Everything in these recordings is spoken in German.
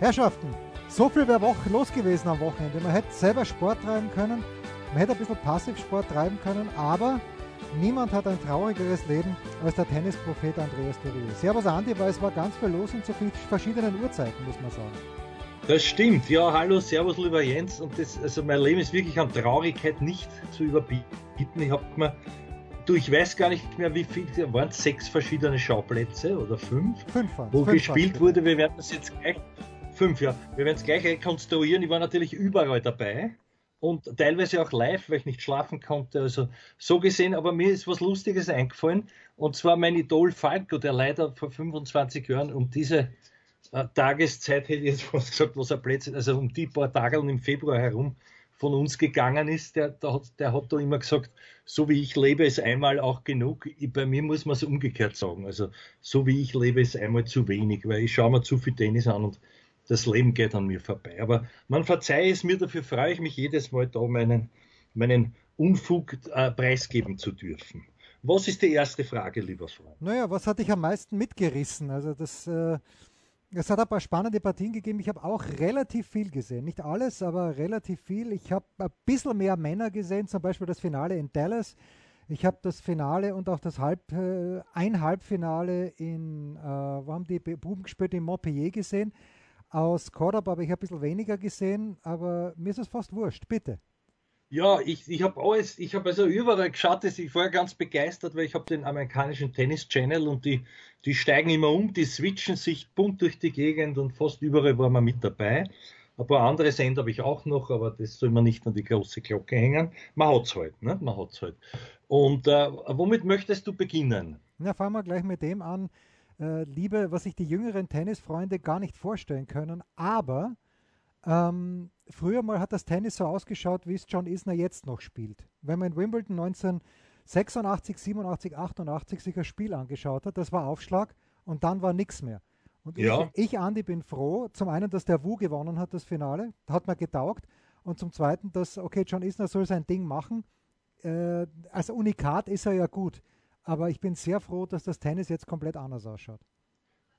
Herrschaften, so viel wäre Woche los gewesen am Wochenende. Man hätte selber Sport treiben können, man hätte ein bisschen Passivsport treiben können, aber niemand hat ein traurigeres Leben als der Tennisprophet Andreas Thurier. Servus Andi, weil es war ganz viel los und zu verschiedenen Uhrzeiten, muss man sagen. Das stimmt, ja, hallo, servus, lieber Jens. Und das, also mein Leben ist wirklich an Traurigkeit nicht zu überbieten. Ich habe mir, du, ich weiß gar nicht mehr, wie viel, waren es sechs verschiedene Schauplätze oder fünf? Fünf, wo fünf gespielt wurde. Wir werden das jetzt gleich Fünf, ja. Wir werden es gleich rekonstruieren. Ich war natürlich überall dabei und teilweise auch live, weil ich nicht schlafen konnte. Also so gesehen, aber mir ist was Lustiges eingefallen und zwar mein Idol Falco, der leider vor 25 Jahren um diese äh, Tageszeit, hätte ich jetzt fast gesagt, was er plötzlich, also um die paar Tage im Februar herum von uns gegangen ist, der, der, hat, der hat da immer gesagt, so wie ich lebe, ist einmal auch genug. Ich, bei mir muss man es umgekehrt sagen. Also so wie ich lebe, ist einmal zu wenig, weil ich schaue mir zu viel Tennis an und das Leben geht an mir vorbei. Aber man verzeihe es mir, dafür freue ich mich jedes Mal da, meinen, meinen Unfug äh, preisgeben zu dürfen. Was ist die erste Frage, lieber Freund? Naja, was hat dich am meisten mitgerissen? Also das, äh, es hat ein paar spannende Partien gegeben. Ich habe auch relativ viel gesehen. Nicht alles, aber relativ viel. Ich habe ein bisschen mehr Männer gesehen, zum Beispiel das Finale in Dallas. Ich habe das Finale und auch das Halb, äh, ein Halbfinale in, äh, wo haben die Buben gespielt, in Montpellier gesehen. Aus Cordoba habe ich ein bisschen weniger gesehen, aber mir ist es fast wurscht. Bitte. Ja, ich, ich habe alles, ich habe also überall geschaut, ich war ganz begeistert, weil ich habe den amerikanischen Tennis Channel und die, die steigen immer um, die switchen sich bunt durch die Gegend und fast überall war man mit dabei. Ein paar andere Sender habe ich auch noch, aber das soll man nicht an die große Glocke hängen. Man hat es halt, ne? Man hat's halt. Und äh, womit möchtest du beginnen? Na, fangen wir gleich mit dem an äh, Liebe, was sich die jüngeren Tennisfreunde gar nicht vorstellen können. Aber ähm, früher mal hat das Tennis so ausgeschaut, wie es John Isner jetzt noch spielt. Wenn man in Wimbledon 1986, 87, 88 sich ein Spiel angeschaut hat, das war Aufschlag und dann war nichts mehr. Und ja. ich, ich, Andi, bin froh, zum einen, dass der Wu gewonnen hat, das Finale, hat mir getaugt. Und zum zweiten, dass, okay, John Isner soll sein Ding machen. Äh, als Unikat ist er ja gut. Aber ich bin sehr froh, dass das Tennis jetzt komplett anders ausschaut.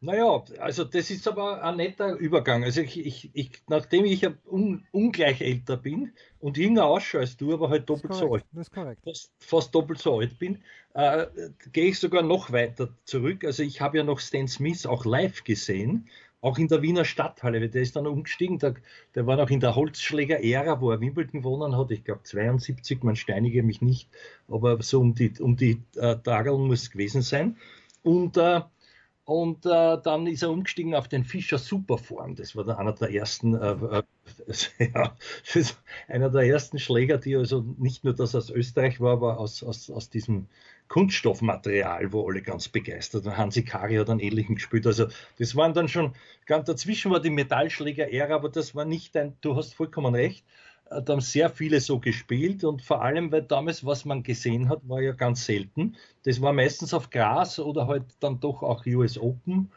Naja, also das ist aber ein netter Übergang. Also ich, ich, ich nachdem ich un, ungleich älter bin und jünger ausschaue als du, aber halt doppelt so alt, das ist korrekt. Fast, fast doppelt so alt bin, äh, gehe ich sogar noch weiter zurück. Also ich habe ja noch Stan Smith auch live gesehen auch in der Wiener Stadthalle, der ist dann umgestiegen, der, der war noch in der Holzschläger-Ära, wo er Wimbledon gewonnen hat, ich glaube 72, man steinige mich nicht, aber so um die, um die äh, Tageln muss es gewesen sein. Und, äh, und äh, dann ist er umgestiegen auf den Fischer Superform. Das war einer der ersten, äh, äh ja, einer der ersten Schläger, die also nicht nur das aus Österreich war, aber aus, aus, aus diesem Kunststoffmaterial, wo alle ganz begeistert waren. Hansi Kari hat einen ähnlichen gespielt. Also das waren dann schon, ganz dazwischen war die Metallschläger-Ära, aber das war nicht ein, du hast vollkommen recht, äh, da haben sehr viele so gespielt und vor allem, weil damals, was man gesehen hat, war ja ganz selten. Das war meistens auf Gras oder halt dann doch auch US Open,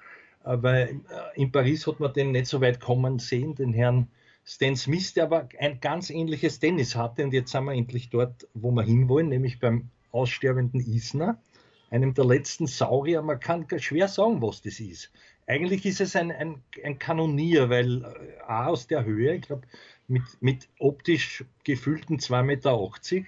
äh, weil äh, in Paris hat man den nicht so weit kommen sehen, den Herrn Stan Smith, der aber ein ganz ähnliches Tennis hatte und jetzt sind wir endlich dort, wo wir hinwollen, nämlich beim aussterbenden Isner, einem der letzten Saurier. Man kann schwer sagen, was das ist. Eigentlich ist es ein, ein, ein Kanonier, weil äh, A aus der Höhe, ich glaube, mit, mit optisch gefühlten 2,80 Meter.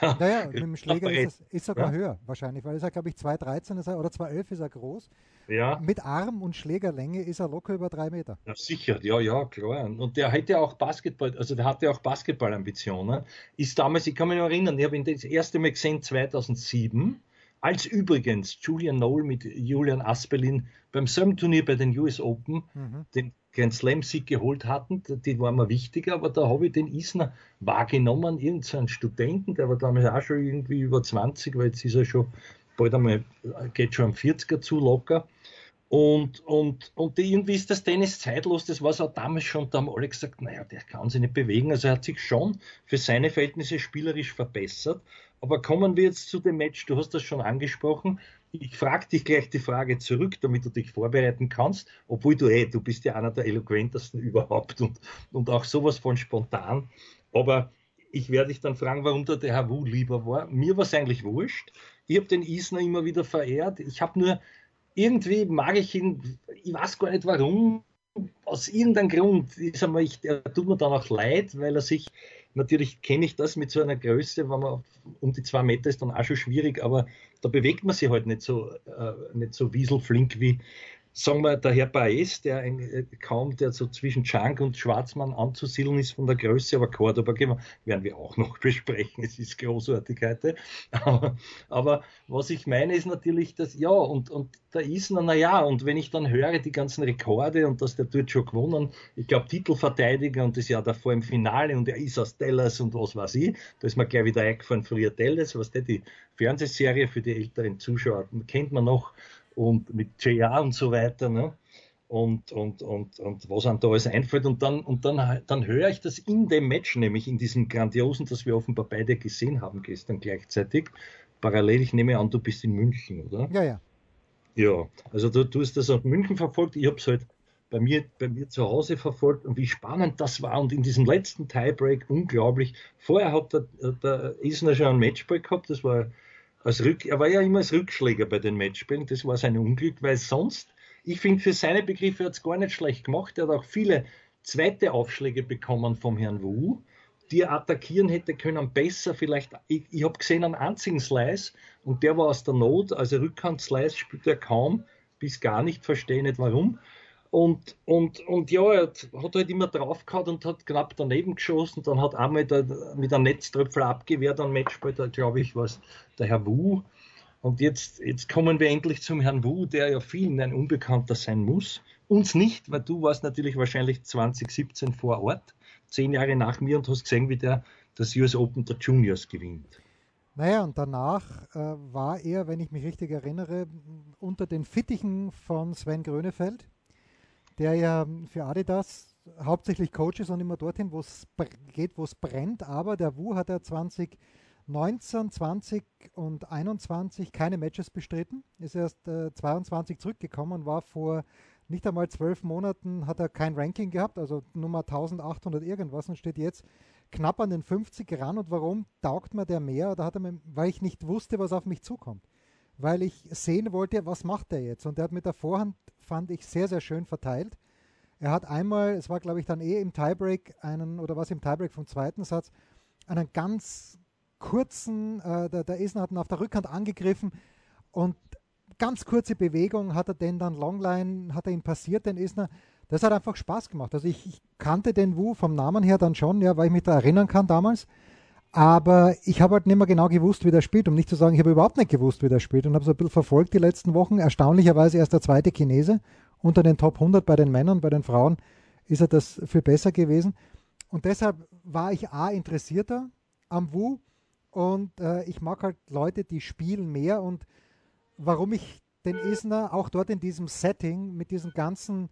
Naja, mit dem Schläger ist es ist sogar ja? höher wahrscheinlich, weil ist er, glaube ich, 2,13 ist er, oder 2,11 ist er groß. Ja. Mit Arm und Schlägerlänge ist er locker über drei Meter. Ja, sicher, ja, ja, klar. Und der hätte auch Basketball, also der hatte auch Basketballambitionen. Ist damals, ich kann mich noch erinnern, ich habe ihn das erste Mal gesehen 2007, als übrigens Julian Noel mit Julian Aspelin beim selben Turnier bei den US Open mhm. den Grand Slam-Sieg geholt hatten. Die waren mir wichtiger, aber da habe ich den Isner wahrgenommen, irgendeinen Studenten, der war damals auch schon irgendwie über 20, weil jetzt ist er schon bald einmal, geht schon am 40er zu locker. Und, und, und irgendwie ist das Tennis zeitlos, das war es auch damals schon, da haben alle gesagt, naja, der kann sich nicht bewegen. Also er hat sich schon für seine Verhältnisse spielerisch verbessert. Aber kommen wir jetzt zu dem Match, du hast das schon angesprochen. Ich frage dich gleich die Frage zurück, damit du dich vorbereiten kannst, obwohl du, hey, du bist ja einer der eloquentesten überhaupt und, und auch sowas von spontan. Aber ich werde dich dann fragen, warum da der Wu lieber war. Mir war es eigentlich wurscht. Ich habe den Isner immer wieder verehrt. Ich habe nur irgendwie mag ich ihn, ich weiß gar nicht warum, aus irgendeinem Grund ist er, ich, er tut mir dann auch leid, weil er sich, natürlich kenne ich das mit so einer Größe, wenn man um die zwei Meter ist, dann auch schon schwierig, aber da bewegt man sich halt nicht so, äh, nicht so wieselflink wie, sagen wir, der Herr Baez, der ein, äh, kaum, der so zwischen Chang und Schwarzmann anzusiedeln ist von der Größe, aber Cordoba werden wir auch noch besprechen. Es ist großartig heute. Aber, was ich meine ist natürlich, dass, ja, und, und da ist na ja, und wenn ich dann höre, die ganzen Rekorde und dass der dort schon gewonnen, ich glaube, Titelverteidiger und das Jahr davor im Finale und er ist aus Dallas und was weiß ich, da ist mir gleich wieder eingefallen, früher Dallas, was der, die Fernsehserie für die älteren Zuschauer, kennt man noch, und mit JR und so weiter. Ne? Und, und, und, und was einem da alles einfällt. Und dann, und dann, dann höre ich das in dem Match, nämlich in diesem grandiosen, das wir offenbar beide gesehen haben gestern gleichzeitig. Parallel, ich nehme an, du bist in München, oder? Ja, ja. Ja, also du, du hast das aus München verfolgt, ich habe es halt bei mir, bei mir zu Hause verfolgt und wie spannend das war. Und in diesem letzten Tiebreak unglaublich. Vorher hat der, der Isner schon ein Matchball gehabt, das war als Rück, er war ja immer als Rückschläger bei den Matchspielen, das war sein Unglück, weil sonst, ich finde, für seine Begriffe hat es gar nicht schlecht gemacht. Er hat auch viele zweite Aufschläge bekommen vom Herrn Wu, die er attackieren hätte können, besser vielleicht. Ich, ich habe gesehen einen einzigen Slice und der war aus der Not, also Rückhand-Slice spielt er kaum, bis gar nicht, verstehe nicht warum. Und, und, und ja, er hat, halt immer draufgehauen und hat knapp daneben geschossen. Dann hat einmal der, mit einem Netztröpfel abgewehrt am Matchball, da glaube ich, was der Herr Wu. Und jetzt, jetzt kommen wir endlich zum Herrn Wu, der ja vielen ein Unbekannter sein muss. Uns nicht, weil du warst natürlich wahrscheinlich 2017 vor Ort, zehn Jahre nach mir und hast gesehen, wie der das US Open der Juniors gewinnt. Naja, und danach äh, war er, wenn ich mich richtig erinnere, unter den Fittichen von Sven Grönefeld der ja für Adidas hauptsächlich Coach ist und immer dorthin, wo es geht, wo es brennt. Aber der Wu hat ja 2019, 20 und 21 keine Matches bestritten, ist erst äh, 22 zurückgekommen und war vor nicht einmal zwölf Monaten, hat er kein Ranking gehabt, also Nummer 1800 irgendwas und steht jetzt knapp an den 50 ran. Und warum taugt mir der mehr? Da hat er weil ich nicht wusste, was auf mich zukommt weil ich sehen wollte, was macht er jetzt. Und er hat mit der Vorhand, fand ich, sehr, sehr schön verteilt. Er hat einmal, es war glaube ich dann eh im Tiebreak, einen, oder was im Tiebreak vom zweiten Satz, einen ganz kurzen, äh, der, der Isner hat ihn auf der Rückhand angegriffen und ganz kurze Bewegung hat er den dann Longline, hat er ihn passiert, den Isner. Das hat einfach Spaß gemacht. Also ich, ich kannte den Wu vom Namen her dann schon, ja, weil ich mich da erinnern kann damals. Aber ich habe halt nicht mehr genau gewusst, wie der spielt, um nicht zu sagen, ich habe überhaupt nicht gewusst, wie der spielt und habe so ein bisschen verfolgt die letzten Wochen. Erstaunlicherweise erst der zweite Chinese unter den Top 100 bei den Männern, bei den Frauen ist er das viel besser gewesen. Und deshalb war ich A interessierter am Wu und äh, ich mag halt Leute, die spielen mehr und warum ich den Isner auch dort in diesem Setting mit diesen ganzen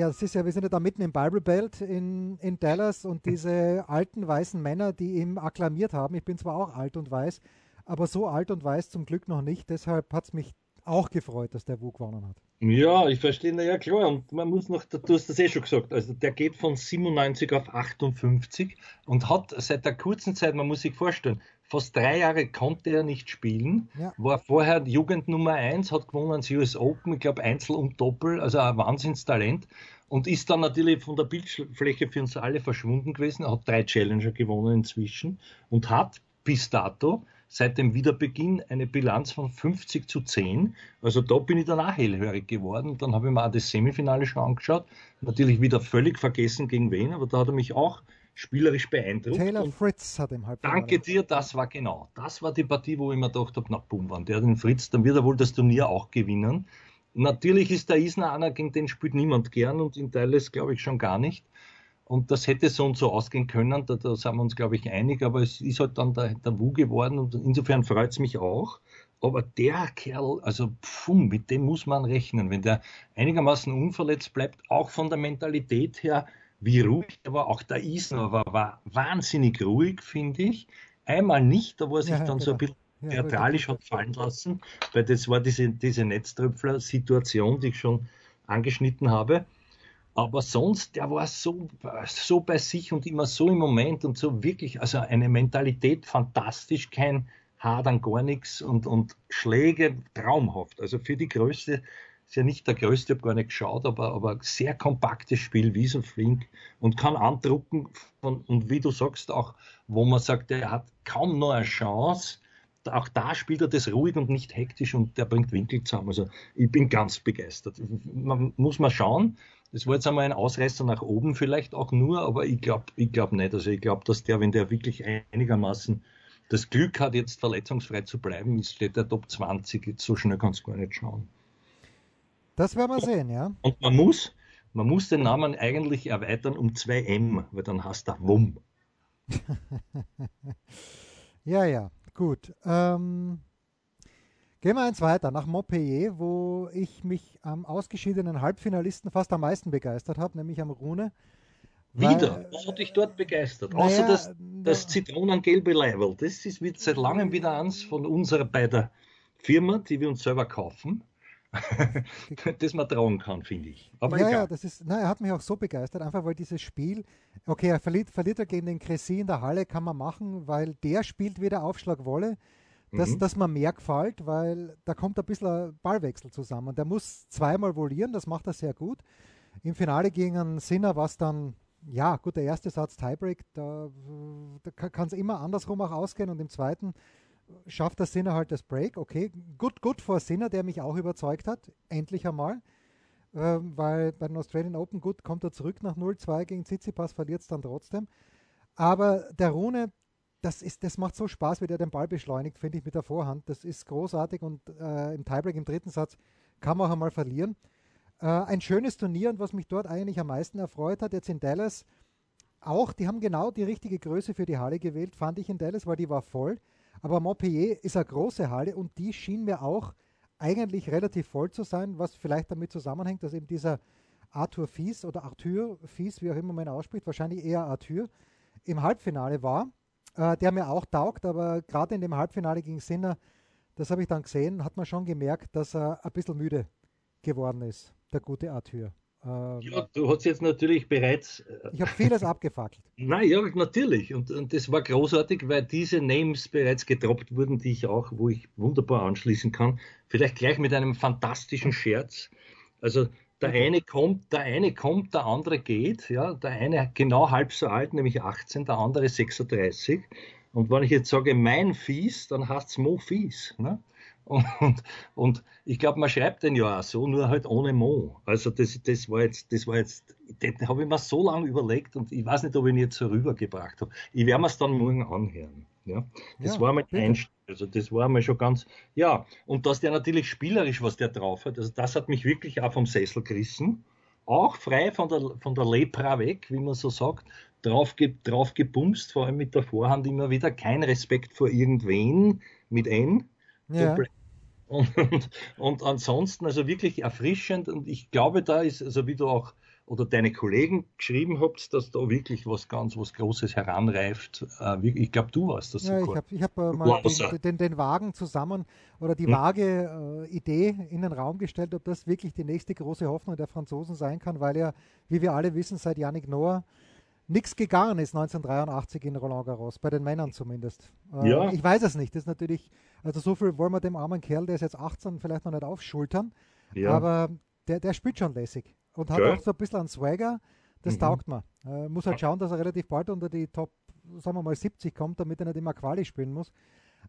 ja, das ist ja, wir sind ja da mitten im Bible Belt in, in Dallas und diese alten weißen Männer, die ihn akklamiert haben. Ich bin zwar auch alt und weiß, aber so alt und weiß zum Glück noch nicht. Deshalb hat es mich auch gefreut, dass der Wu gewonnen hat. Ja, ich verstehe, na ja klar. Und man muss noch, du hast das eh schon gesagt, also der geht von 97 auf 58 und hat seit der kurzen Zeit, man muss sich vorstellen, fast drei Jahre konnte er nicht spielen, ja. war vorher Jugend Nummer 1, hat gewonnen ans US Open, ich glaube Einzel und Doppel, also ein Wahnsinnstalent und ist dann natürlich von der Bildfläche für uns alle verschwunden gewesen, hat drei Challenger gewonnen inzwischen und hat bis dato seit dem Wiederbeginn eine Bilanz von 50 zu 10. Also da bin ich dann auch hellhörig geworden. Dann habe ich mir auch das Semifinale schon angeschaut. Natürlich wieder völlig vergessen gegen wen, aber da hat er mich auch spielerisch beeindruckt. Taylor Fritz hat im Halbfinale. Danke dir, das war genau. Das war die Partie, wo ich mir gedacht habe, na boom, wann der den Fritz, dann wird er wohl das Turnier auch gewinnen. Natürlich ist der Isner einer, gegen den spielt niemand gern und in Teiles glaube ich schon gar nicht. Und das hätte so und so ausgehen können, da, da sind wir uns, glaube ich, einig, aber es ist halt dann der, der Wu geworden und insofern freut es mich auch. aber der Kerl, also pfum, mit dem muss man rechnen. Wenn der einigermaßen unverletzt bleibt, auch von der Mentalität her, wie ruhig er war, auch der Isner war, war wahnsinnig ruhig, finde ich. Einmal nicht, da wo er sich ja, dann genau. so ein genau. bisschen theatralisch hat fallen lassen, weil das war diese, diese Netztröpfler-Situation, die ich schon angeschnitten habe. Aber sonst, der war so, so bei sich und immer so im Moment und so wirklich, also eine Mentalität fantastisch, kein Hadern, gar nichts und, und Schläge traumhaft. Also für die Größe ist ja nicht der größte, ich habe gar nicht geschaut, aber, aber sehr kompaktes Spiel, wie so flink und kann andrucken von, und wie du sagst auch, wo man sagt, er hat kaum noch eine Chance, auch da spielt er das ruhig und nicht hektisch und der bringt Winkel zusammen. Also ich bin ganz begeistert. Man muss mal schauen. Das war jetzt einmal ein Ausreißer nach oben vielleicht auch nur, aber ich glaube ich glaub nicht. Also ich glaube, dass der, wenn der wirklich einigermaßen das Glück hat, jetzt verletzungsfrei zu bleiben, ist der Top 20. Jetzt so schnell kannst du gar nicht schauen. Das werden wir sehen, ja. Und man muss, man muss den Namen eigentlich erweitern um 2M, weil dann hast du WUM. ja, ja. Gut. Ähm, gehen wir eins weiter nach Montpellier, wo ich mich am ausgeschiedenen Halbfinalisten fast am meisten begeistert habe, nämlich am Rune. Wieder? Was hat dich dort begeistert? Naja, Außer das, das zitronengelbe Level. Das ist seit langem wieder eins von unserer bei der Firma, die wir uns selber kaufen. das man trauen kann, finde ich. Aber ja, egal. ja, das ist, na, er hat mich auch so begeistert, einfach weil dieses Spiel, okay, er verliert, verliert er gegen den Cressy in der Halle, kann man machen, weil der spielt wieder Aufschlagwolle, dass, mhm. dass man mehr gefällt, weil da kommt ein bisschen ein Ballwechsel zusammen. Der muss zweimal volieren, das macht er sehr gut. Im Finale gegen Sinner war es dann, ja, gut, der erste Satz Tiebreak, da, da kann es immer andersrum auch ausgehen und im zweiten schafft der Sinner halt das Break. Okay, gut, gut vor Sinner, der mich auch überzeugt hat, endlich einmal. Ähm, weil bei den Australian Open, gut, kommt er zurück nach 0-2 gegen Tsitsipas, verliert es dann trotzdem. Aber der Rune, das, ist, das macht so Spaß, wie der den Ball beschleunigt, finde ich, mit der Vorhand. Das ist großartig und äh, im Tiebreak im dritten Satz kann man auch einmal verlieren. Äh, ein schönes Turnier und was mich dort eigentlich am meisten erfreut hat, jetzt in Dallas, auch, die haben genau die richtige Größe für die Halle gewählt, fand ich in Dallas, weil die war voll. Aber Montpellier ist eine große Halle und die schien mir auch eigentlich relativ voll zu sein, was vielleicht damit zusammenhängt, dass eben dieser Arthur Fies oder Arthur Fies, wie auch immer man ausspricht, wahrscheinlich eher Arthur, im Halbfinale war, äh, der mir auch taugt, aber gerade in dem Halbfinale gegen Sinner, das habe ich dann gesehen, hat man schon gemerkt, dass er ein bisschen müde geworden ist, der gute Arthur. Ähm, ja, du hast jetzt natürlich bereits. Äh, ich habe vieles abgefackelt. Naja, natürlich. Und, und das war großartig, weil diese Names bereits gedroppt wurden, die ich auch, wo ich wunderbar anschließen kann. Vielleicht gleich mit einem fantastischen Scherz. Also der eine kommt, der eine kommt, der andere geht. Ja, der eine genau halb so alt, nämlich 18, der andere 36. Und wenn ich jetzt sage, mein Fies, dann heißt es Mo Fies. Ne? Und, und ich glaube, man schreibt den ja auch so, nur halt ohne Mo. Also das, das war jetzt, das war jetzt, das habe ich mir so lange überlegt und ich weiß nicht, ob ich ihn jetzt so rübergebracht habe. Ich werde mir es dann morgen anhören. Ja, das ja, war mein Einstieg. Also das war mir schon ganz, ja. Und dass der natürlich spielerisch, was der drauf hat, also das hat mich wirklich auch vom Sessel gerissen. Auch frei von der, von der Lepra weg, wie man so sagt. Drauf, drauf gebumst, vor allem mit der Vorhand immer wieder. Kein Respekt vor irgendwen mit N. Ja. Und, und, und, ansonsten also wirklich erfrischend und ich glaube, da ist, also wie du auch oder deine Kollegen geschrieben habt, dass da wirklich was ganz was Großes heranreift. Äh, ich glaube, du warst das. Ja, ich habe hab, äh, mal den, den, den, Wagen zusammen oder die hm. vage äh, Idee in den Raum gestellt, ob das wirklich die nächste große Hoffnung der Franzosen sein kann, weil ja, wie wir alle wissen, seit Yannick Noah nichts gegangen ist 1983 in Roland Garros, bei den Männern zumindest. Äh, ja. Ich weiß es nicht. Das ist natürlich, also so viel wollen wir dem armen Kerl, der ist jetzt 18, vielleicht noch nicht aufschultern. Ja. Aber der, der spielt schon lässig und hat Geil. auch so ein bisschen einen Swagger. Das mhm. taugt man. Äh, muss halt schauen, dass er relativ bald unter die Top, sagen wir mal, 70 kommt, damit er nicht immer Quali spielen muss.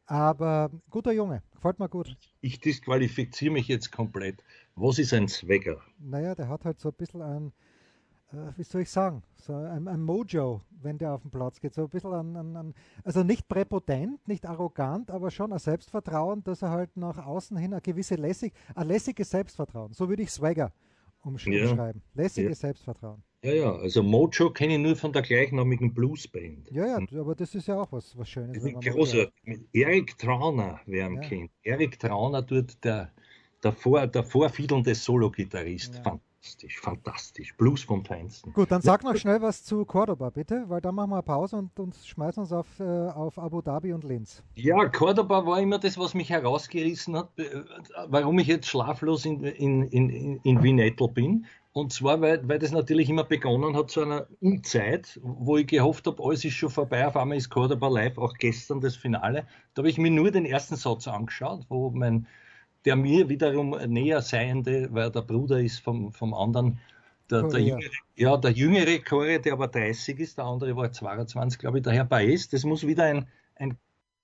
Aber guter Junge, gefällt mir gut. Ich disqualifiziere mich jetzt komplett. Was ist ein Swagger? Naja, der hat halt so ein bisschen ein, wie soll ich sagen, so ein, ein, Mojo, wenn der auf den Platz geht. So ein bisschen an, an, an, also nicht präpotent, nicht arrogant, aber schon ein Selbstvertrauen, dass er halt nach außen hin eine gewisse lässig, ein lässiges Selbstvertrauen, so würde ich Swagger umschreiben. Ja. Lässiges ja. Selbstvertrauen. Ja, ja, also Mojo kenne ich nur von der gleichnamigen Bluesband. Ja, ja, aber das ist ja auch was, was Schönes. Großer. Erik Trauner, wer ihn ja. kennt. Erik Trauner tut der, der, Vor, der vorfiedelnde Solo-Gitarrist. Ja. Fantastisch, fantastisch. Blues vom Feinsten. Gut, dann sag noch schnell was zu Cordoba, bitte, weil dann machen wir eine Pause und, und schmeißen uns auf, äh, auf Abu Dhabi und Linz. Ja, Cordoba war immer das, was mich herausgerissen hat, warum ich jetzt schlaflos in, in, in, in Vinettel bin. Und zwar, weil, weil das natürlich immer begonnen hat zu einer Unzeit, wo ich gehofft habe, alles ist schon vorbei. Auf einmal ist Cordoba live, auch gestern das Finale. Da habe ich mir nur den ersten Satz angeschaut, wo mein, der mir wiederum näher seiende, weil der Bruder ist vom, vom anderen, der, der, jüngere, ja, der jüngere Chore, der aber 30 ist, der andere war 22, glaube ich, der Herr Baez. Das muss wieder ein, ein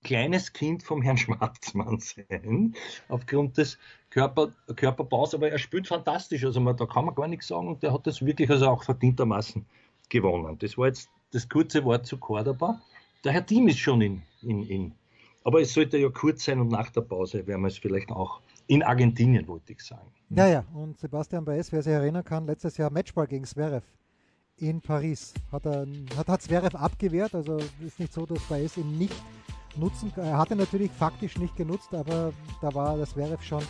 kleines Kind vom Herrn Schwarzmann sein, aufgrund des Körper, Körperbaus, aber er spielt fantastisch. Also man, da kann man gar nichts sagen und der hat das wirklich also auch verdientermaßen gewonnen. Das war jetzt das kurze Wort zu Cordoba. Der Herr Team ist schon in, in, in. Aber es sollte ja kurz sein und nach der Pause werden wir es vielleicht auch in Argentinien, wollte ich sagen. Ja, ja, und Sebastian Baez, wer sich erinnern kann, letztes Jahr Matchball gegen Zverev in Paris. Hat er hat, hat Zverev abgewehrt, also ist nicht so, dass Baez ihn nicht nutzen kann. Er hatte natürlich faktisch nicht genutzt, aber da war das Zverev schon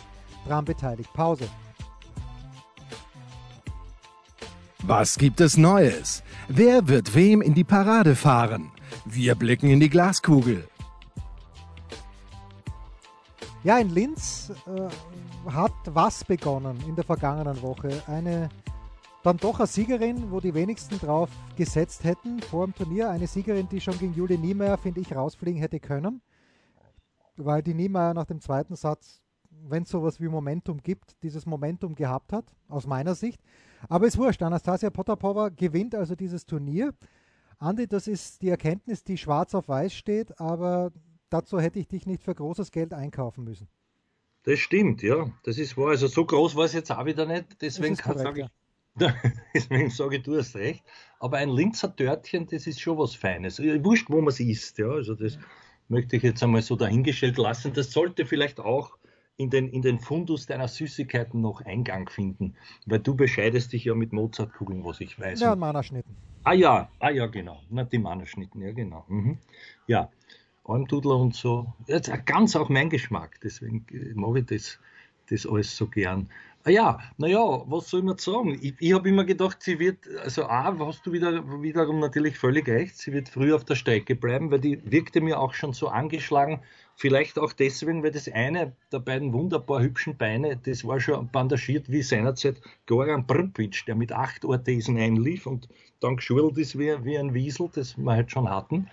dran beteiligt. Pause. Was gibt es Neues? Wer wird wem in die Parade fahren? Wir blicken in die Glaskugel. Ja, in Linz äh, hat was begonnen in der vergangenen Woche. Eine dann doch eine Siegerin, wo die wenigsten drauf gesetzt hätten vor dem Turnier. Eine Siegerin, die schon gegen Julie Niemeyer, finde ich, rausfliegen hätte können. Weil die Niemeyer nach dem zweiten Satz wenn es sowas wie Momentum gibt, dieses Momentum gehabt hat, aus meiner Sicht. Aber es wurscht. Anastasia Potapova gewinnt also dieses Turnier. Andi, das ist die Erkenntnis, die schwarz auf weiß steht, aber dazu hätte ich dich nicht für großes Geld einkaufen müssen. Das stimmt, ja. Das ist wahr. Also so groß war es jetzt auch wieder nicht. Deswegen sage ich, deswegen sage ich, du hast recht. Aber ein Linzer Törtchen, das ist schon was Feines. Wurscht, wo man es isst. Ja. Also das möchte ich jetzt einmal so dahingestellt lassen. Das sollte vielleicht auch in den, in den Fundus deiner Süßigkeiten noch Eingang finden. Weil du bescheidest dich ja mit Mozartkugeln, was ich weiß. Ja, und Mannerschnitten. Ah ja, ah ja, genau. Na, die Mannerschnitten, ja genau. Mhm. Ja, Almdudler und so. Jetzt ganz auch mein Geschmack, deswegen mag ich das, das alles so gern. Ah ja, naja, was soll man sagen? Ich, ich habe immer gedacht, sie wird, also A, hast du wieder, wiederum natürlich völlig recht, sie wird früh auf der Strecke bleiben, weil die wirkte mir auch schon so angeschlagen, Vielleicht auch deswegen, weil das eine der beiden wunderbar hübschen Beine, das war schon bandagiert wie seinerzeit Goran Prpic, der mit acht Orthesen einlief und dann geschult ist wie, wie ein Wiesel, das wir halt schon hatten,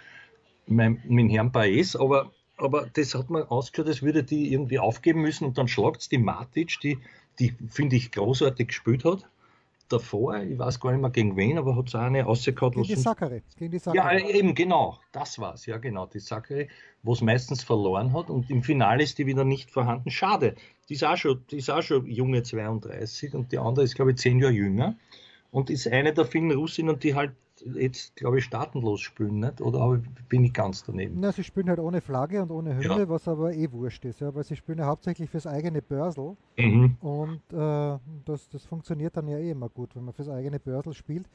mit, mit Herrn Baez, aber, aber das hat man ausgeschaut, als würde die irgendwie aufgeben müssen und dann schlagt es die Matic, die, die finde ich großartig gespielt hat, davor, ich weiß gar nicht mehr gegen wen, aber hat es auch eine rausgehauen. Gegen die Sackere. Gegen die Sackere. Ja, eben, genau. Das war es, ja, genau. Die Sackere, wo es meistens verloren hat und im Finale ist die wieder nicht vorhanden. Schade. Die ist auch schon, die ist auch schon junge 32 und die andere ist, glaube ich, zehn Jahre jünger und ist eine der vielen Russinnen, die halt jetzt, glaube ich, staatenlos spielen, nicht? Oder aber bin ich ganz daneben? Na, sie spielen halt ohne Flagge und ohne Hymne, ja. was aber eh wurscht ist, ja, weil sie spielen ja hauptsächlich fürs eigene Börsel. Mhm. Und äh, das, das funktioniert dann ja eh immer gut, wenn man fürs eigene Börsel spielt.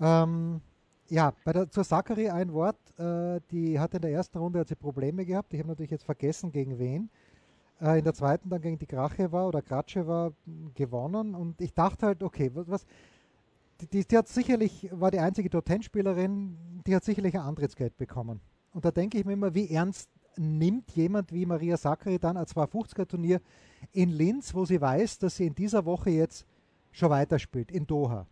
Ähm, ja, bei der, zur Sakari ein Wort. Äh, die hatte in der ersten Runde hat sie Probleme gehabt. Ich habe natürlich jetzt vergessen, gegen wen. Äh, in der zweiten dann gegen die Krache war oder Kratsche war gewonnen. Und ich dachte halt, okay, was, was die, die, hat sicherlich, war die einzige Top-10-Spielerin, die hat sicherlich ein Antrittsgeld bekommen. Und da denke ich mir immer, wie ernst nimmt jemand wie Maria Sakkari dann ein 250er-Turnier in Linz, wo sie weiß, dass sie in dieser Woche jetzt schon weiterspielt, in Doha.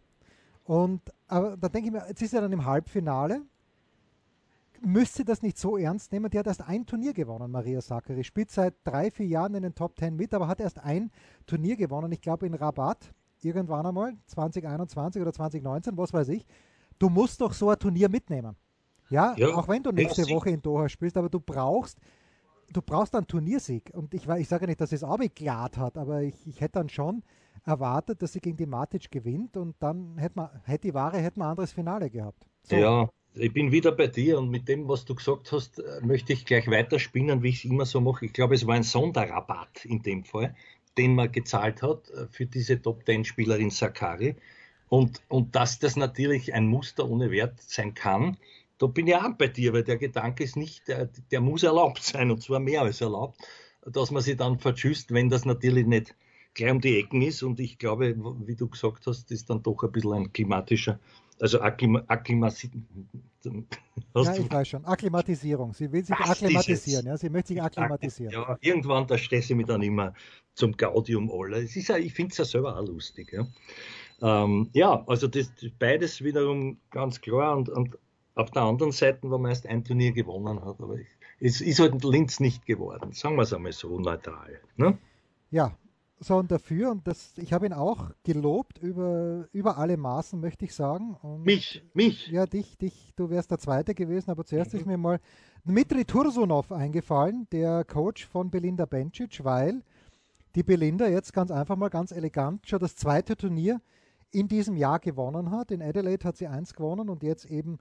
Und aber da denke ich mir, jetzt ist sie dann im Halbfinale. Müsste das nicht so ernst nehmen? Die hat erst ein Turnier gewonnen, Maria Sakkari. Spielt seit drei, vier Jahren in den Top 10 mit, aber hat erst ein Turnier gewonnen. Ich glaube in Rabat irgendwann einmal, 2021 oder 2019, was weiß ich, du musst doch so ein Turnier mitnehmen. Ja, ja auch wenn du nächste Woche in Doha spielst, aber du brauchst, du brauchst einen Turniersieg. Und ich, ich sage nicht, dass es abgeklärt hat, aber ich, ich hätte dann schon erwartet, dass sie gegen die Matic gewinnt und dann hätte man, hätte die Ware, hätte man ein anderes Finale gehabt. So. Ja, ich bin wieder bei dir und mit dem, was du gesagt hast, äh, möchte ich gleich weiterspinnen, wie ich es immer so mache. Ich glaube, es war ein Sonderrabatt in dem Fall den man gezahlt hat äh, für diese Top Ten Spielerin Sakari. Und, und dass das natürlich ein Muster ohne Wert sein kann, da bin ich auch bei dir, weil der Gedanke ist nicht, der, der muss erlaubt sein und zwar mehr als erlaubt, dass man sich dann verschüsst, wenn das natürlich nicht gleich um die Ecken ist. Und ich glaube, wie du gesagt hast, ist dann doch ein bisschen ein klimatischer, also Akklim Akklimatisierung. Ja, ich weiß schon. Akklimatisierung. Sie will sich akklimatisieren. Ja, sie möchte sich akklimatisieren. Ja, irgendwann, da stehe ich mich dann immer zum Gaudium alle. Es ist ja, ich finde es ja selber auch lustig. Ja, ähm, ja also das, beides wiederum ganz klar. Und, und auf der anderen Seite, wo man erst ein Turnier gewonnen hat, aber ich, es ist halt Linz nicht geworden. Sagen wir es einmal so neutral. Ne? Ja, so und dafür, und das, ich habe ihn auch gelobt über, über alle Maßen, möchte ich sagen. Und mich, mich. Ja, dich, dich, du wärst der Zweite gewesen, aber zuerst mhm. ist mir mal Dmitri Tursunov eingefallen, der Coach von Belinda Bencic, weil die Belinda jetzt ganz einfach mal ganz elegant schon das zweite Turnier in diesem Jahr gewonnen hat. In Adelaide hat sie eins gewonnen und jetzt eben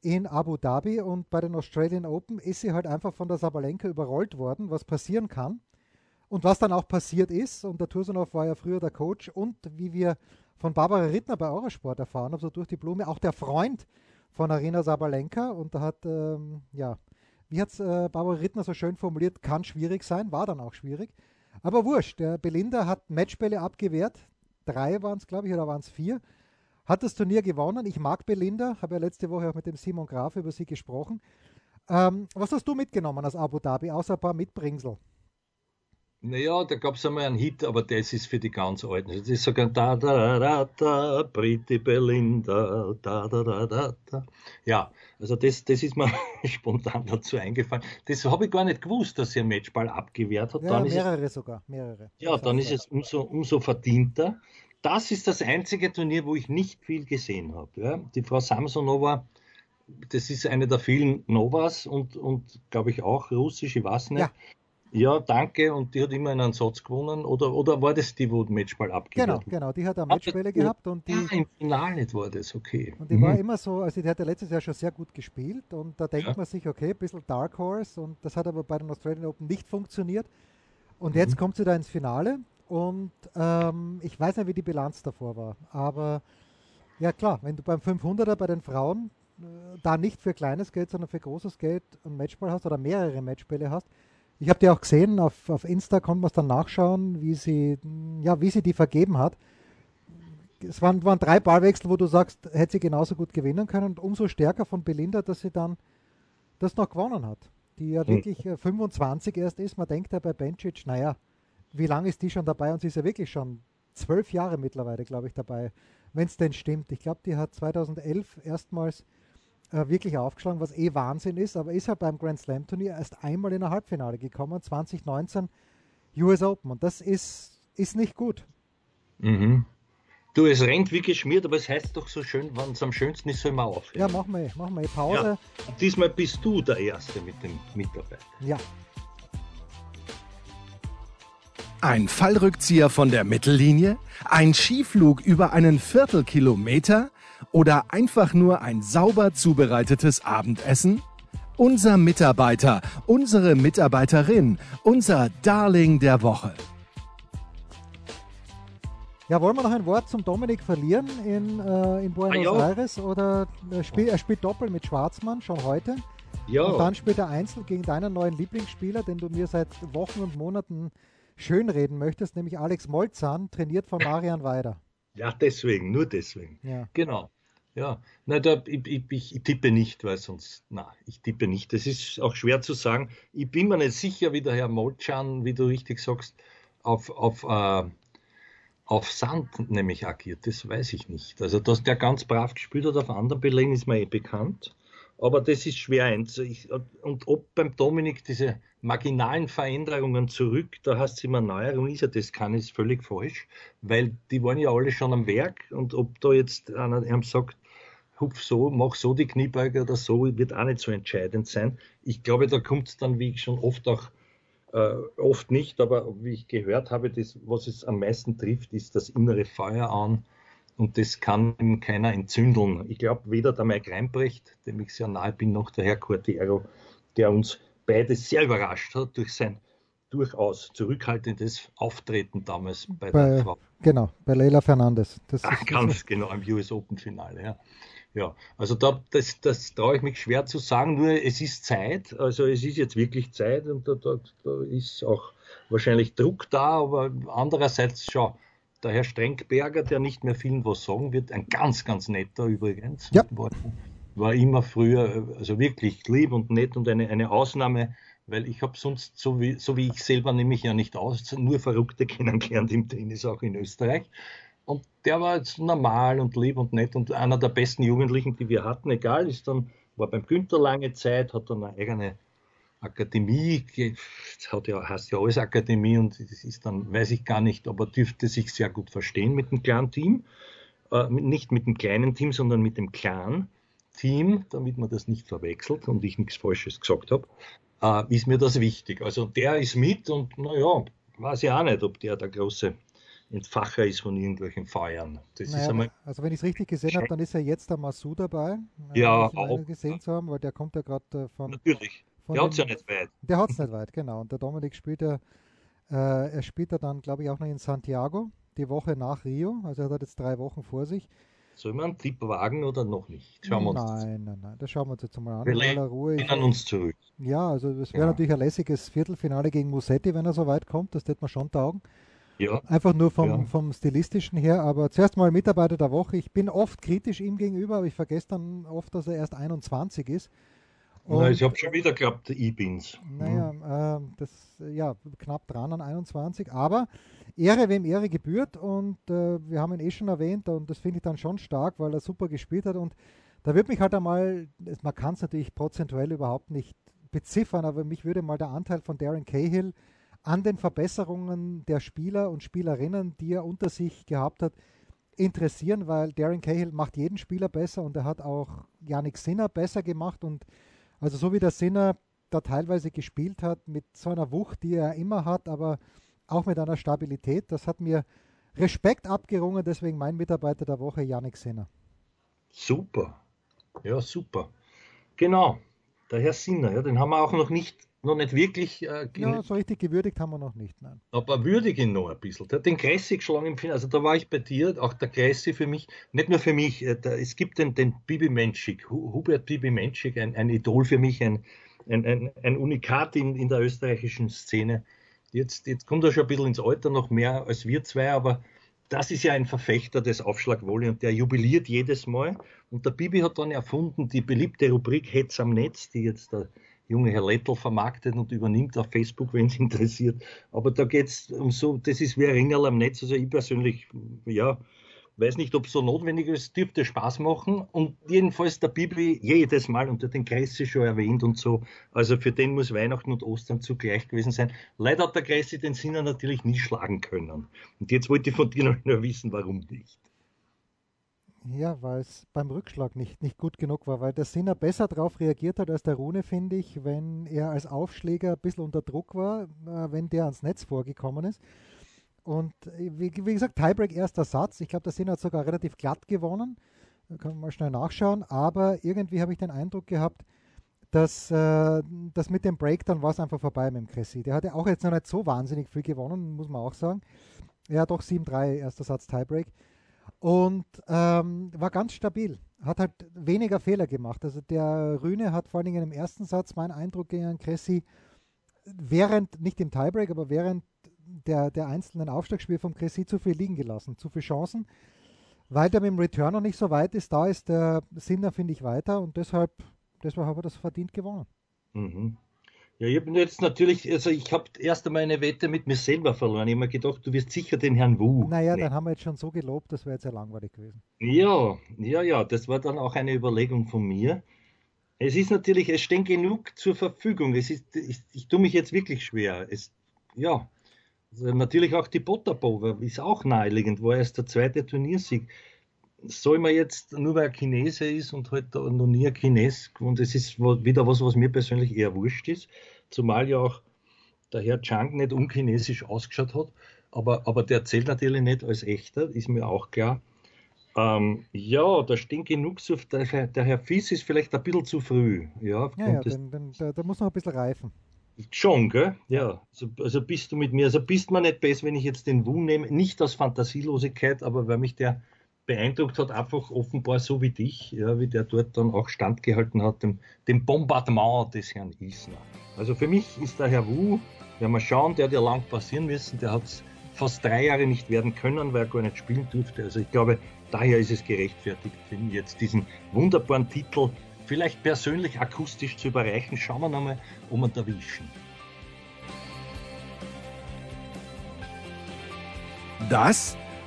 in Abu Dhabi und bei den Australian Open ist sie halt einfach von der Sabalenka überrollt worden, was passieren kann. Und was dann auch passiert ist, und der Tursunov war ja früher der Coach und wie wir von Barbara Rittner bei Eurosport erfahren haben, so durch die Blume, auch der Freund von Arena Sabalenka. Und da hat, ähm, ja, wie hat es äh, Barbara Rittner so schön formuliert, kann schwierig sein, war dann auch schwierig. Aber wurscht, der Belinda hat Matchbälle abgewehrt. Drei waren es, glaube ich, oder waren es vier. Hat das Turnier gewonnen. Ich mag Belinda, habe ja letzte Woche auch mit dem Simon Graf über sie gesprochen. Ähm, was hast du mitgenommen aus Abu Dhabi, außer ein paar Mitbringsel? Naja, da gab es einmal einen Hit, aber das ist für die ganz Alten. Das ist sogar da, da, da, da, Pretty Belinda, da, da, da, da, da. Ja, also das, das ist mir spontan dazu eingefallen. Das habe ich gar nicht gewusst, dass sie ein Matchball abgewehrt hat. Ja, dann mehrere es, sogar, mehrere. Ja, dann ist es umso, umso verdienter. Das ist das einzige Turnier, wo ich nicht viel gesehen habe. Ja. Die Frau Samsonova, das ist eine der vielen Novas und, und glaube ich auch russisch, ich weiß nicht. Ja. Ja, danke. Und die hat immer einen Satz gewonnen. Oder, oder war das die, wo Matchball abgegeben Genau, genau. Die hat eine Matchbälle gehabt. Und die, ah, im Finale war das, okay. Und die mhm. war immer so, also die hat ja letztes Jahr schon sehr gut gespielt. Und da denkt ja. man sich, okay, ein bisschen Dark Horse. Und das hat aber bei den Australian Open nicht funktioniert. Und jetzt mhm. kommt sie da ins Finale. Und ähm, ich weiß nicht, wie die Bilanz davor war. Aber ja, klar, wenn du beim 500er bei den Frauen äh, da nicht für kleines Geld, sondern für großes Geld einen Matchball hast oder mehrere Matchbälle hast, ich habe die auch gesehen, auf, auf Insta konnte man es dann nachschauen, wie sie, ja, wie sie die vergeben hat. Es waren, waren drei Ballwechsel, wo du sagst, hätte sie genauso gut gewinnen können und umso stärker von Belinda, dass sie dann das noch gewonnen hat. Die ja hm. wirklich 25 erst ist. Man denkt ja bei Bencic, naja, wie lange ist die schon dabei? Und sie ist ja wirklich schon zwölf Jahre mittlerweile, glaube ich, dabei, wenn es denn stimmt. Ich glaube, die hat 2011 erstmals äh, wirklich aufgeschlagen, was eh Wahnsinn ist, aber ist halt beim Grand Slam Turnier erst einmal in ein Halbfinale gekommen, 2019 US Open und das ist, ist nicht gut. Mhm. Du, es rennt wie geschmiert, aber es heißt doch so schön, wenn es am schönsten ist, soll man aufhören. Ja, machen wir, machen wir Pause. Ja, diesmal bist du der Erste mit dem Mitarbeiter. Ja. Ein Fallrückzieher von der Mittellinie? Ein Skiflug über einen Viertelkilometer? Oder einfach nur ein sauber zubereitetes Abendessen? Unser Mitarbeiter, unsere Mitarbeiterin, unser Darling der Woche. Ja, wollen wir noch ein Wort zum Dominik verlieren in, äh, in Buenos ah. Aires? Oder er spielt, er spielt Doppel mit Schwarzmann schon heute. Ja. Und dann spielt er Einzel gegen deinen neuen Lieblingsspieler, den du mir seit Wochen und Monaten schönreden möchtest, nämlich Alex Molzahn, trainiert von Marian Weider. Ja, deswegen, nur deswegen. Ja. Genau. Ja, na, da, ich, ich, ich, tippe nicht, weil sonst, na, ich tippe nicht. Das ist auch schwer zu sagen. Ich bin mir nicht sicher, wie der Herr Molchan, wie du richtig sagst, auf, auf, äh, auf Sand nämlich agiert. Das weiß ich nicht. Also, dass der ganz brav gespielt hat auf anderen Belegen, ist mir eh bekannt. Aber das ist schwer einzuschätzen. Und ob beim Dominik diese marginalen Veränderungen zurück, da hast du immer Neuerung, ist ja das kann ist völlig falsch, weil die waren ja alle schon am Werk und ob da jetzt einer einem sagt, hupf so, mach so die Kniebeuge oder so, wird auch nicht so entscheidend sein. Ich glaube, da kommt es dann, wie ich schon oft auch, äh, oft nicht, aber wie ich gehört habe, das, was es am meisten trifft, ist das innere Feuer an und das kann ihm keiner entzündeln. Ich glaube, weder der Mike Reinbrecht, dem ich sehr nahe bin, noch der Herr Cortero, der uns beide sehr überrascht hat durch sein durchaus zurückhaltendes Auftreten damals bei, bei der Frau. Genau, bei Leila Fernandes. Das Ach, ist, ganz so. genau, im US Open Finale, ja. Ja, also da, das, das traue ich mich schwer zu sagen, nur es ist Zeit, also es ist jetzt wirklich Zeit und da, da, da ist auch wahrscheinlich Druck da, aber andererseits, schau, der Herr Strenkberger, der nicht mehr vielen was sagen wird, ein ganz, ganz netter übrigens, ja. war, immer früher, also wirklich lieb und nett und eine, eine Ausnahme, weil ich habe sonst, so wie, so wie ich selber nehme ich ja nicht aus, nur Verrückte kennengelernt im Tennis, auch in Österreich. Und der war jetzt normal und lieb und nett und einer der besten Jugendlichen, die wir hatten, egal, ist dann, war beim Günther lange Zeit, hat dann eine eigene Akademie, hat ja, heißt ja alles Akademie und das ist dann, weiß ich gar nicht, aber dürfte sich sehr gut verstehen mit dem kleinen Team. Äh, nicht mit dem kleinen Team, sondern mit dem kleinen Team, damit man das nicht verwechselt und ich nichts Falsches gesagt habe, äh, ist mir das wichtig. Also der ist mit und naja, weiß ich auch nicht, ob der der große Entfacher ist von irgendwelchen Feiern. Naja, also wenn ich es richtig gesehen habe, dann ist ja jetzt der Masu dabei. Ja, auch. gesehen zu haben, weil der kommt ja gerade äh, von. Natürlich. Der hat es ja nicht weit. Der hat es nicht weit, genau. Und der Dominik spielt ja, äh, er spielt ja dann, glaube ich, auch noch in Santiago, die Woche nach Rio. Also er hat jetzt drei Wochen vor sich. Soll man einen Tipp wagen oder noch nicht? Schauen wir uns nein, nein, nein, das schauen wir uns jetzt mal an. Wir lehnen uns zurück. Ja, also das wäre ja. natürlich ein lässiges Viertelfinale gegen Musetti, wenn er so weit kommt. Das wird man schon taugen. Ja. Einfach nur vom, ja. vom Stilistischen her. Aber zuerst mal Mitarbeiter der Woche. Ich bin oft kritisch ihm gegenüber, aber ich vergesse dann oft, dass er erst 21 ist. Und, Na, ich habe schon wieder gehabt, E-Beans. Naja, äh, das ja knapp dran an 21. Aber Ehre, wem Ehre gebührt. Und äh, wir haben ihn eh schon erwähnt und das finde ich dann schon stark, weil er super gespielt hat. Und da würde mich halt einmal, man kann es natürlich prozentuell überhaupt nicht beziffern, aber mich würde mal der Anteil von Darren Cahill an den Verbesserungen der Spieler und Spielerinnen, die er unter sich gehabt hat, interessieren, weil Darren Cahill macht jeden Spieler besser und er hat auch Yannick Sinner besser gemacht und also so wie der Sinner da teilweise gespielt hat, mit so einer Wucht, die er immer hat, aber auch mit einer Stabilität, das hat mir Respekt abgerungen, deswegen mein Mitarbeiter der Woche, Yannick Sinner. Super, ja super. Genau, der Herr Sinner, ja, den haben wir auch noch nicht noch nicht wirklich. Äh, ja, so richtig gewürdigt haben wir noch nicht, nein. Aber würdige ihn noch ein bisschen. Der hat den Kressi geschlagen im Finale. Also da war ich bei dir, auch der Kressi für mich, nicht nur für mich, äh, da, es gibt den, den Bibi Menschik, Hubert Bibi Menschik, ein, ein Idol für mich, ein, ein, ein, ein Unikat in, in der österreichischen Szene. Jetzt, jetzt kommt er schon ein bisschen ins Alter, noch mehr als wir zwei, aber das ist ja ein Verfechter des Aufschlagvolley und der jubiliert jedes Mal. Und der Bibi hat dann erfunden die beliebte Rubrik Hetz am Netz, die jetzt der junge Herr Lettl vermarktet und übernimmt auf Facebook, wenn es interessiert. Aber da geht es um so, das ist wie ein Ringerl am Netz. Also ich persönlich, ja, weiß nicht, ob es so notwendig ist, dürfte Spaß machen. Und jedenfalls der Bibi jedes Mal unter den Kressi schon erwähnt und so. Also für den muss Weihnachten und Ostern zugleich gewesen sein. Leider hat der Kressi den Sinner natürlich nie schlagen können. Und jetzt wollte ich von dir noch wissen, warum nicht. Ja, weil es beim Rückschlag nicht, nicht gut genug war, weil der Sinner besser darauf reagiert hat als der Rune, finde ich, wenn er als Aufschläger ein bisschen unter Druck war, äh, wenn der ans Netz vorgekommen ist. Und äh, wie, wie gesagt, Tiebreak erster Satz. Ich glaube, der Sinner hat sogar relativ glatt gewonnen. Da kann man mal schnell nachschauen. Aber irgendwie habe ich den Eindruck gehabt, dass äh, mit dem Break dann war es einfach vorbei mit dem Cressy. Der hatte auch jetzt noch nicht so wahnsinnig viel gewonnen, muss man auch sagen. Hat doch 7-3 erster Satz Tiebreak und ähm, war ganz stabil. Hat halt weniger Fehler gemacht. Also der Rühne hat vor allen Dingen im ersten Satz meinen Eindruck gegen Cressy während, nicht im Tiebreak, aber während der, der einzelnen Aufschlagspiele vom Cressy zu viel liegen gelassen, zu viele Chancen. Weil der mit dem Return noch nicht so weit ist, da ist der Sinner, finde ich, weiter und deshalb, deshalb habe er das verdient gewonnen. Mhm. Ja, ich habe jetzt natürlich, also ich habe erst einmal eine Wette mit mir selber verloren. Ich habe mir gedacht, du wirst sicher den Herrn Wu. Naja, nehmen. dann haben wir jetzt schon so gelobt, das wäre jetzt ja langweilig gewesen. Ja, ja, ja, das war dann auch eine Überlegung von mir. Es ist natürlich, es stehen genug zur Verfügung. Es ist, ich, ich tue mich jetzt wirklich schwer. Es, ja, also natürlich auch die Potterbow ist auch naheliegend, war erst der zweite Turniersieg soll man jetzt, nur weil er Chinese ist und halt noch nie ein Chines, und es ist wieder was, was mir persönlich eher wurscht ist, zumal ja auch der Herr Chang nicht unchinesisch ausgeschaut hat, aber, aber der zählt natürlich nicht als echter, ist mir auch klar. Ähm, ja, da stehen genug zu, der, der, Herr Fies ist vielleicht ein bisschen zu früh. Ja, ja, ja den, den, der, der, muss noch ein bisschen reifen. Schon, gell? Ja. Also, also, bist du mit mir, also bist man nicht besser, wenn ich jetzt den Wu nehme, nicht aus Fantasielosigkeit, aber weil mich der beeindruckt hat, einfach offenbar so wie dich, ja, wie der dort dann auch standgehalten hat, dem, dem Bombardement des Herrn Isner. Also für mich ist der Herr Wu, ja mal schauen, der hat ja lang passieren müssen, der hat es fast drei Jahre nicht werden können, weil er gar nicht spielen durfte. Also ich glaube, daher ist es gerechtfertigt, jetzt diesen wunderbaren Titel vielleicht persönlich akustisch zu überreichen. Schauen wir nochmal, ob wir da erwischen. Das